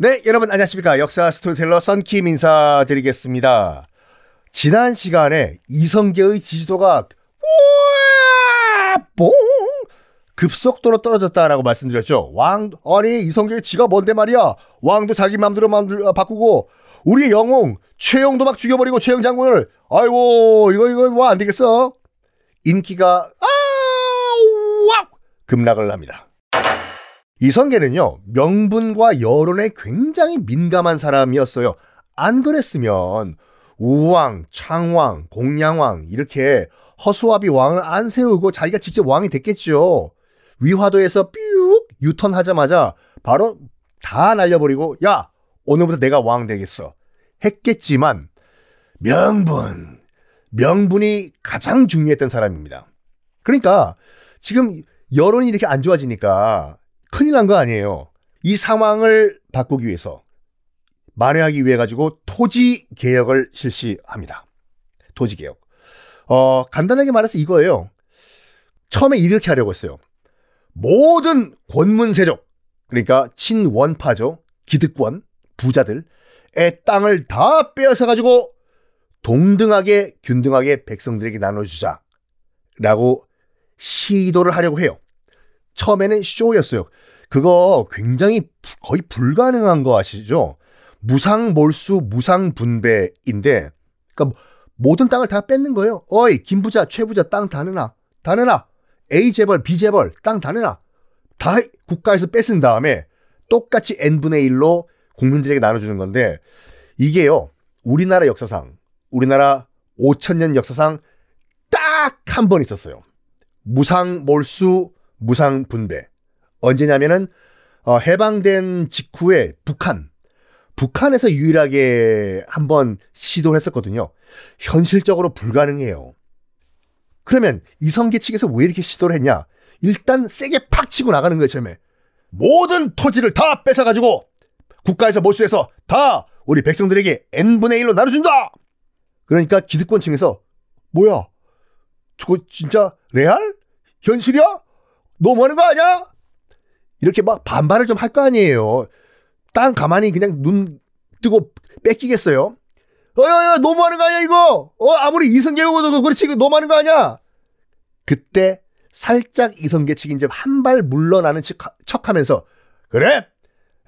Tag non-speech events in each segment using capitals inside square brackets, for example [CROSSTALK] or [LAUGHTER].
네, 여러분 안녕하십니까. 역사 스토리텔러 썬킴 인사드리겠습니다. 지난 시간에 이성계의 지지도가 뽕 급속도로 떨어졌다라고 말씀드렸죠. 왕 아니 이성계 지가 뭔데 말이야. 왕도 자기 마음대로 만들 어, 바꾸고 우리 영웅 최영도 막 죽여버리고 최영 장군을 아이고 이거 이거 뭐 안 되겠어. 인기가 아 와 급락을 합니다. 이성계는요, 명분과 여론에 굉장히 민감한 사람이었어요. 안 그랬으면 우왕, 창왕, 공양왕 이렇게 허수아비 왕을 안 세우고 자기가 직접 왕이 됐겠죠. 위화도에서 삐욱 유턴하자마자 바로 다 날려버리고 야 오늘부터 내가 왕 되겠어 했겠지만 명분 명분이 가장 중요했던 사람입니다. 그러니까 지금 여론이 이렇게 안 좋아지니까 큰일 난 거 아니에요. 이 상황을 바꾸기 위해서 만회하기 위해 가지고 토지 개혁을 실시합니다. 토지 개혁. 어, 간단하게 말해서 이거예요. 처음에 이렇게 하려고 했어요. 모든 권문세족, 그러니까 친원파죠. 기득권, 부자들의 땅을 다 빼앗아 가지고 동등하게, 균등하게 백성들에게 나눠주자. 라고 시도를 하려고 해요. 처음에는 쇼였어요. 그거 굉장히 거의 불가능한 거 아시죠? 무상 몰수, 무상 분배인데, 그러니까 모든 땅을 다 뺏는 거예요. 어이, 김부자, 최부자 땅 다 내놔. 다 내놔. A재벌, B재벌 땅 다 내놔. 다 국가에서 뺏은 다음에 똑같이 N분의 1로 국민들에게 나눠주는 건데, 이게요, 우리나라 역사상, 우리나라 5천년 역사상 딱 한 번 있었어요. 무상 몰수, 무상 분배. 언제냐면은, 어, 해방된 직후에 북한, 북한에서 유일하게 한번 시도를 했었거든요. 현실적으로 불가능해요. 그러면 이성계 측에서 왜 이렇게 시도를 했냐? 일단 세게 팍 치고 나가는 거예요, 처음에. 모든 토지를 다 뺏어가지고 국가에서 몰수해서 다 우리 백성들에게 n분의 1로 나눠준다! 그러니까 기득권층에서 뭐야? 저거 진짜 레알? 현실이야? 너무하는 거 아니야? 이렇게 막 반발을 좀 할 거 아니에요. 땅 가만히 그냥 눈 뜨고 뺏기겠어요? 어여여 너무하는 거 아니야 이거? 어 아무리 이성계고도 그렇지 너무하는 거 아니야? 그때 살짝 이성계 측이 이제 한 발 물러나는 척, 척하면서 그래?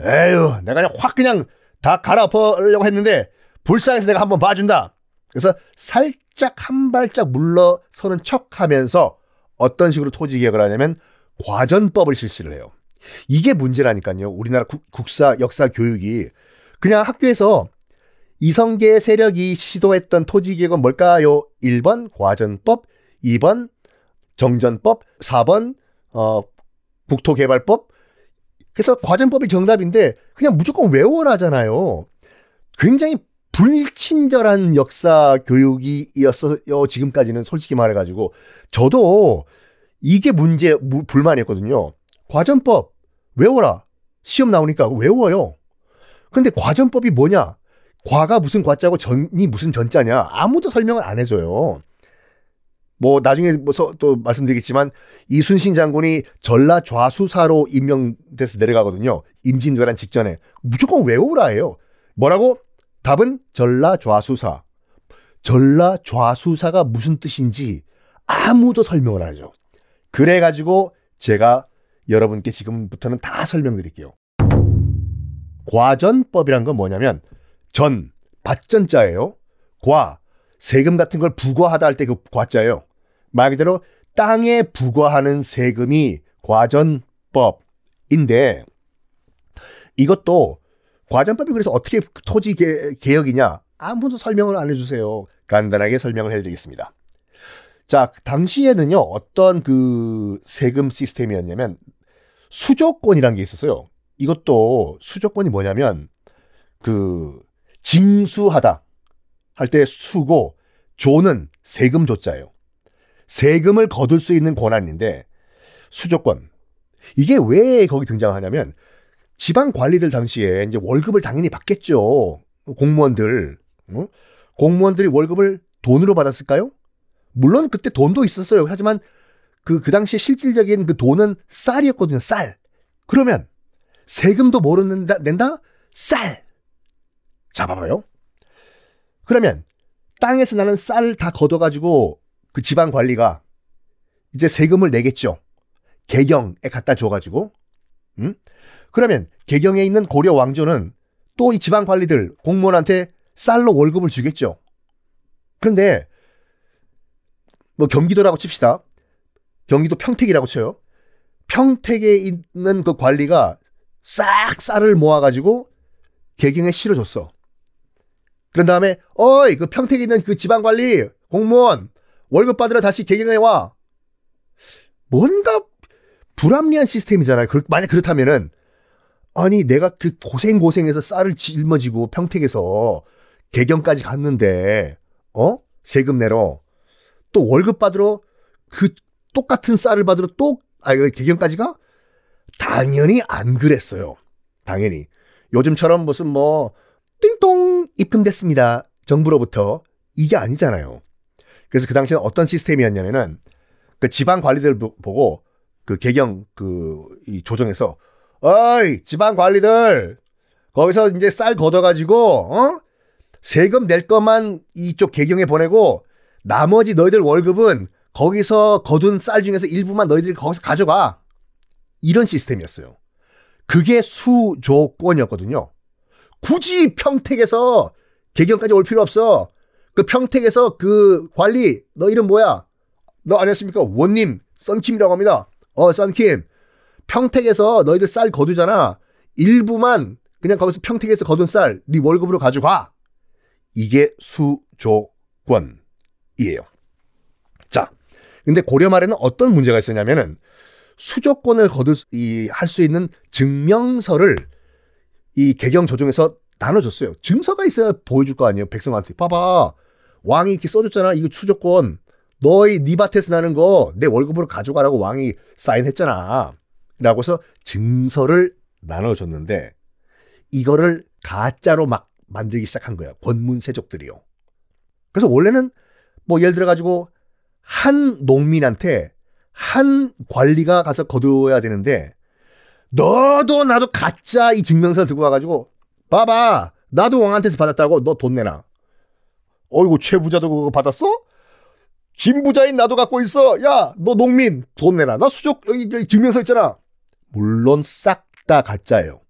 에휴 내가 그냥 확 그냥 다 갈아엎으려고 했는데 불쌍해서 내가 한번 봐준다. 그래서 살짝 한 발짝 물러서는 척하면서 어떤 식으로 토지 개혁을 하냐면 과전법을 실시를 해요. 이게 문제라니까요. 우리나라 국, 사 역사 교육이 그냥 학교에서 이성계 세력이 시도했던 토지 개혁은 뭘까요? 1번 과전법, 2번 정전법, 4번 어, 국토개발법. 그래서 과전법이 정답인데 그냥 무조건 외워라잖아요. 굉장히 불친절한 역사 교육이었어요. 지금까지는 솔직히 말해가지고 저도 이게 문제 불만이었거든요. 과전법 외워라. 시험 나오니까 외워요. 근데 과전법이 뭐냐? 과가 무슨 과자고 전이 무슨 전자냐? 아무도 설명을 안 해줘요. 뭐 나중에 뭐또 말씀드리겠지만 이순신 장군이 전라 좌수사로 임명돼서 내려가거든요. 임진왜란 직전에 무조건 외우라예요. 뭐라고? 답은 전라 좌수사. 전라 좌수사가 무슨 뜻인지 아무도 설명을 안 하죠. 그래가지고 제가 여러분께 지금부터는 다 설명드릴게요. 과전법이란 건 뭐냐면 전 받전자예요. 과 세금 같은 걸 부과하다 할 때 그 과자예요. 말 그대로 땅에 부과하는 세금이 과전법인데 이것도 과전법이 그래서 어떻게 토지 개혁이냐 아무도 설명을 안 해주세요. 간단하게 설명을 해드리겠습니다. 자, 당시에는요, 어떤 그 세금 시스템이었냐면, 수조권이란 게 있었어요. 이것도 수조권이 뭐냐면, 그, 징수하다 할 때 수고, 조는 세금 조자예요. 세금을 거둘 수 있는 권한인데, 수조권. 이게 왜 거기 등장하냐면, 지방 관리들 당시에 이제 월급을 당연히 받겠죠. 공무원들. 어? 공무원들이 월급을 돈으로 받았을까요? 물론 그때 돈도 있었어요. 하지만 그, 그 당시에 실질적인 그 돈은 쌀이었거든요. 쌀. 그러면 세금도 모르는다 낸다? 쌀. 잡아봐요. 그러면 땅에서 나는 쌀다 걷어가지고 그 지방 관리가 이제 세금을 내겠죠. 개경에 갖다 줘가지고. 음? 그러면 개경에 있는 고려 왕조는 또 이 지방 관리들 공무원한테 쌀로 월급을 주겠죠. 그런데 뭐 경기도라고 칩시다. 경기도 평택이라고 쳐요. 평택에 있는 그 관리가 싹 쌀을 모아가지고 개경에 실어줬어. 그런 다음에 어이 그 평택에 있는 그 지방 관리 공무원 월급 받으러 다시 개경에 와. 뭔가 불합리한 시스템이잖아요. 만약 그렇다면은 아니 내가 그 고생 고생해서 쌀을 짊어지고 평택에서 개경까지 갔는데 어 세금 내러 또 월급 받으러 그 똑같은 쌀을 받으러 또아 이거 개경까지 가? 당연히 안 그랬어요. 당연히 요즘처럼 무슨 뭐 띵동 입금됐습니다. 정부로부터 이게 아니잖아요. 그래서 그 당시에는 어떤 시스템이었냐면은 그 지방 관리들 보고 그 개경 그 이 조정에서 어이 지방 관리들 거기서 이제 쌀 걷어가지고 어 세금 낼 것만 이쪽 개경에 보내고 나머지 너희들 월급은 거기서 거둔 쌀 중에서 일부만 너희들이 거기서 가져가 이런 시스템이었어요. 그게 수조권이었거든요. 굳이 평택에서 개경까지 올 필요 없어. 그 평택에서 그 관리 너 이름 뭐야? 너 안녕하십니까? 원님 썬킴이라고 합니다. 어 썬킴 평택에서 너희들 쌀 거두잖아. 일부만 그냥 거기서 평택에서 거둔 쌀 네 월급으로 가져가. 이게 수조권 이에요. 자, 근데 고려 말에는 어떤 문제가 있었냐면은 수조권을 거둘 할수 있는 증명서를 이 개경 조정에서 나눠줬어요. 증서가 있어야 보여줄 거 아니에요. 백성한테. 봐봐. 왕이 이렇게 써줬잖아. 이거 수조권. 너희 네 밭에서 나는 거 내 월급으로 가져가라고 왕이 사인했잖아. 라고 해서 증서를 나눠줬는데 이거를 가짜로 막 만들기 시작한 거야. 권문세족들이요. 그래서 원래는 뭐 예를 들어 가지고 한 농민한테 한 관리가 가서 거두어야 되는데 너도 나도 가짜 이 증명서 들고 와가지고 봐봐 나도 왕한테서 받았다고 너 돈 내놔. 어이구 최부자도 그거 받았어? 김부자인 나도 갖고 있어. 야 너 농민 돈 내놔. 나 수족 여기, 여기 증명서 있잖아. 물론 싹 다 가짜예요.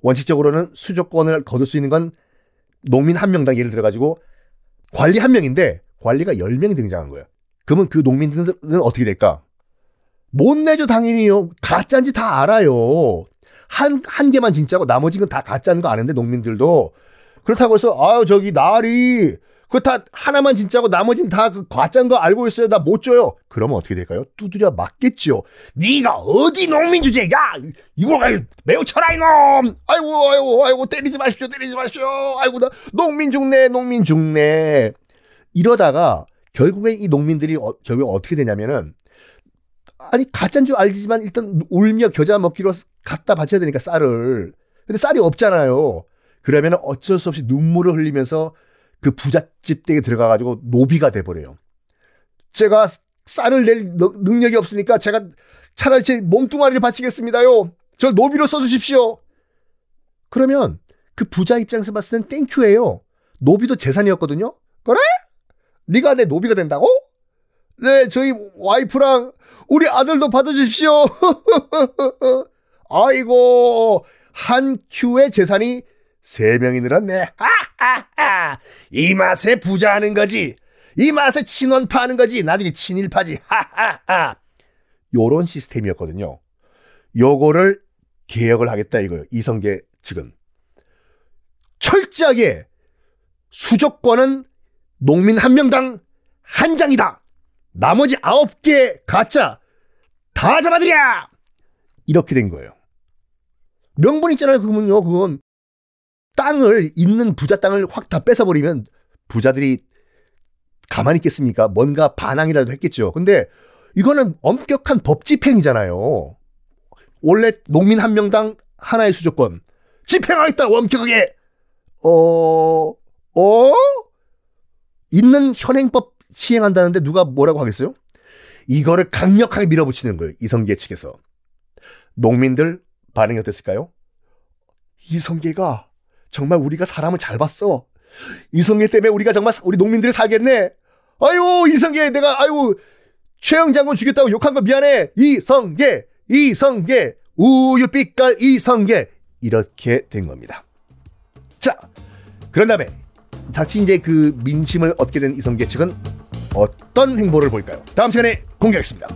원칙적으로는 수조권을 거둘 수 있는 건 농민 한 명당 예를 들어가지고 관리 한 명인데 관리가 10명이 등장한 거예요. 그러면 그 농민들은 어떻게 될까? 못 내죠, 당연히요. 가짜인지 다 알아요. 한, 한 개만 진짜고 나머지는 다 가짜인 거 아는데, 농민들도. 그렇다고 해서, 아유, 저기, 날이, 그다 하나만 진짜고 나머지는 다그 가짜인 거 알고 있어요. 나 못 줘요. 그러면 어떻게 될까요? 두드려 맞겠죠. 네가 어디 농민 주제야? 이걸 매우 쳐라 이놈. 아이고 아이고 아이고 때리지 마십시오. 때리지 마십시오. 아이고 나 농민 죽네. 농민 죽네. 이러다가 결국에 이 농민들이 어, 결국 어떻게 되냐면은 아니 가짜인 줄 알지만 일단 울며 겨자 먹기로 갖다 바쳐야 되니까 쌀을. 근데 쌀이 없잖아요. 그러면 어쩔 수 없이 눈물을 흘리면서 그 부잣집 댁에 들어가가지고 노비가 돼버려요. 제가 쌀을 낼 능력이 없으니까 제가 차라리 제 몸뚱아리를 바치겠습니다요. 절 노비로 써주십시오. 그러면 그 부자 입장에서 봤을 땐 thank you예요. 노비도 재산이었거든요. 그래? 네가 내 노비가 된다고? 네, 저희 와이프랑 우리 아들도 받아주십시오. [LAUGHS] 아이고, 한 큐의 재산이 세 명이 늘었네. 하하하. 이 맛에 부자하는 거지. 이 맛에 친원파하는 거지. 나중에 친일파지. 하하하. [LAUGHS] 요런 시스템이었거든요. 요거를 개혁을 하겠다 이거예요. 이성계 측은. 철저하게 수족권은 농민 한 명당 한 장이다. 나머지 아홉 개 가짜 다 잡아들여! 이렇게 된 거예요. 명분 있잖아요, 그러면요. 그건 땅을 있는 부자 땅을 확 다 뺏어버리면 부자들이 가만히 있겠습니까? 뭔가 반항이라도 했겠죠. 근데 이거는 엄격한 법 집행이잖아요. 원래 농민 한 명당 하나의 수조권 집행하겠다 엄격하게 어 어? 있는 현행법 시행한다는데 누가 뭐라고 하겠어요? 이거를 강력하게 밀어붙이는 거예요. 이성계 측에서. 농민들 반응이 어땠을까요? 이성계가 정말 우리가 사람을 잘 봤어. 이성계 때문에 우리가 정말 우리 농민들이 살겠네. 아유 이성계 내가 아유 최영 장군 죽였다고 욕한 거 미안해. 이성계 이성계 우유빛깔 이성계 이렇게 된 겁니다. 자 그런 다음에 다시 이제 그 민심을 얻게 된 이성계 측은 어떤 행보를 볼까요? 다음 시간에 공개하겠습니다.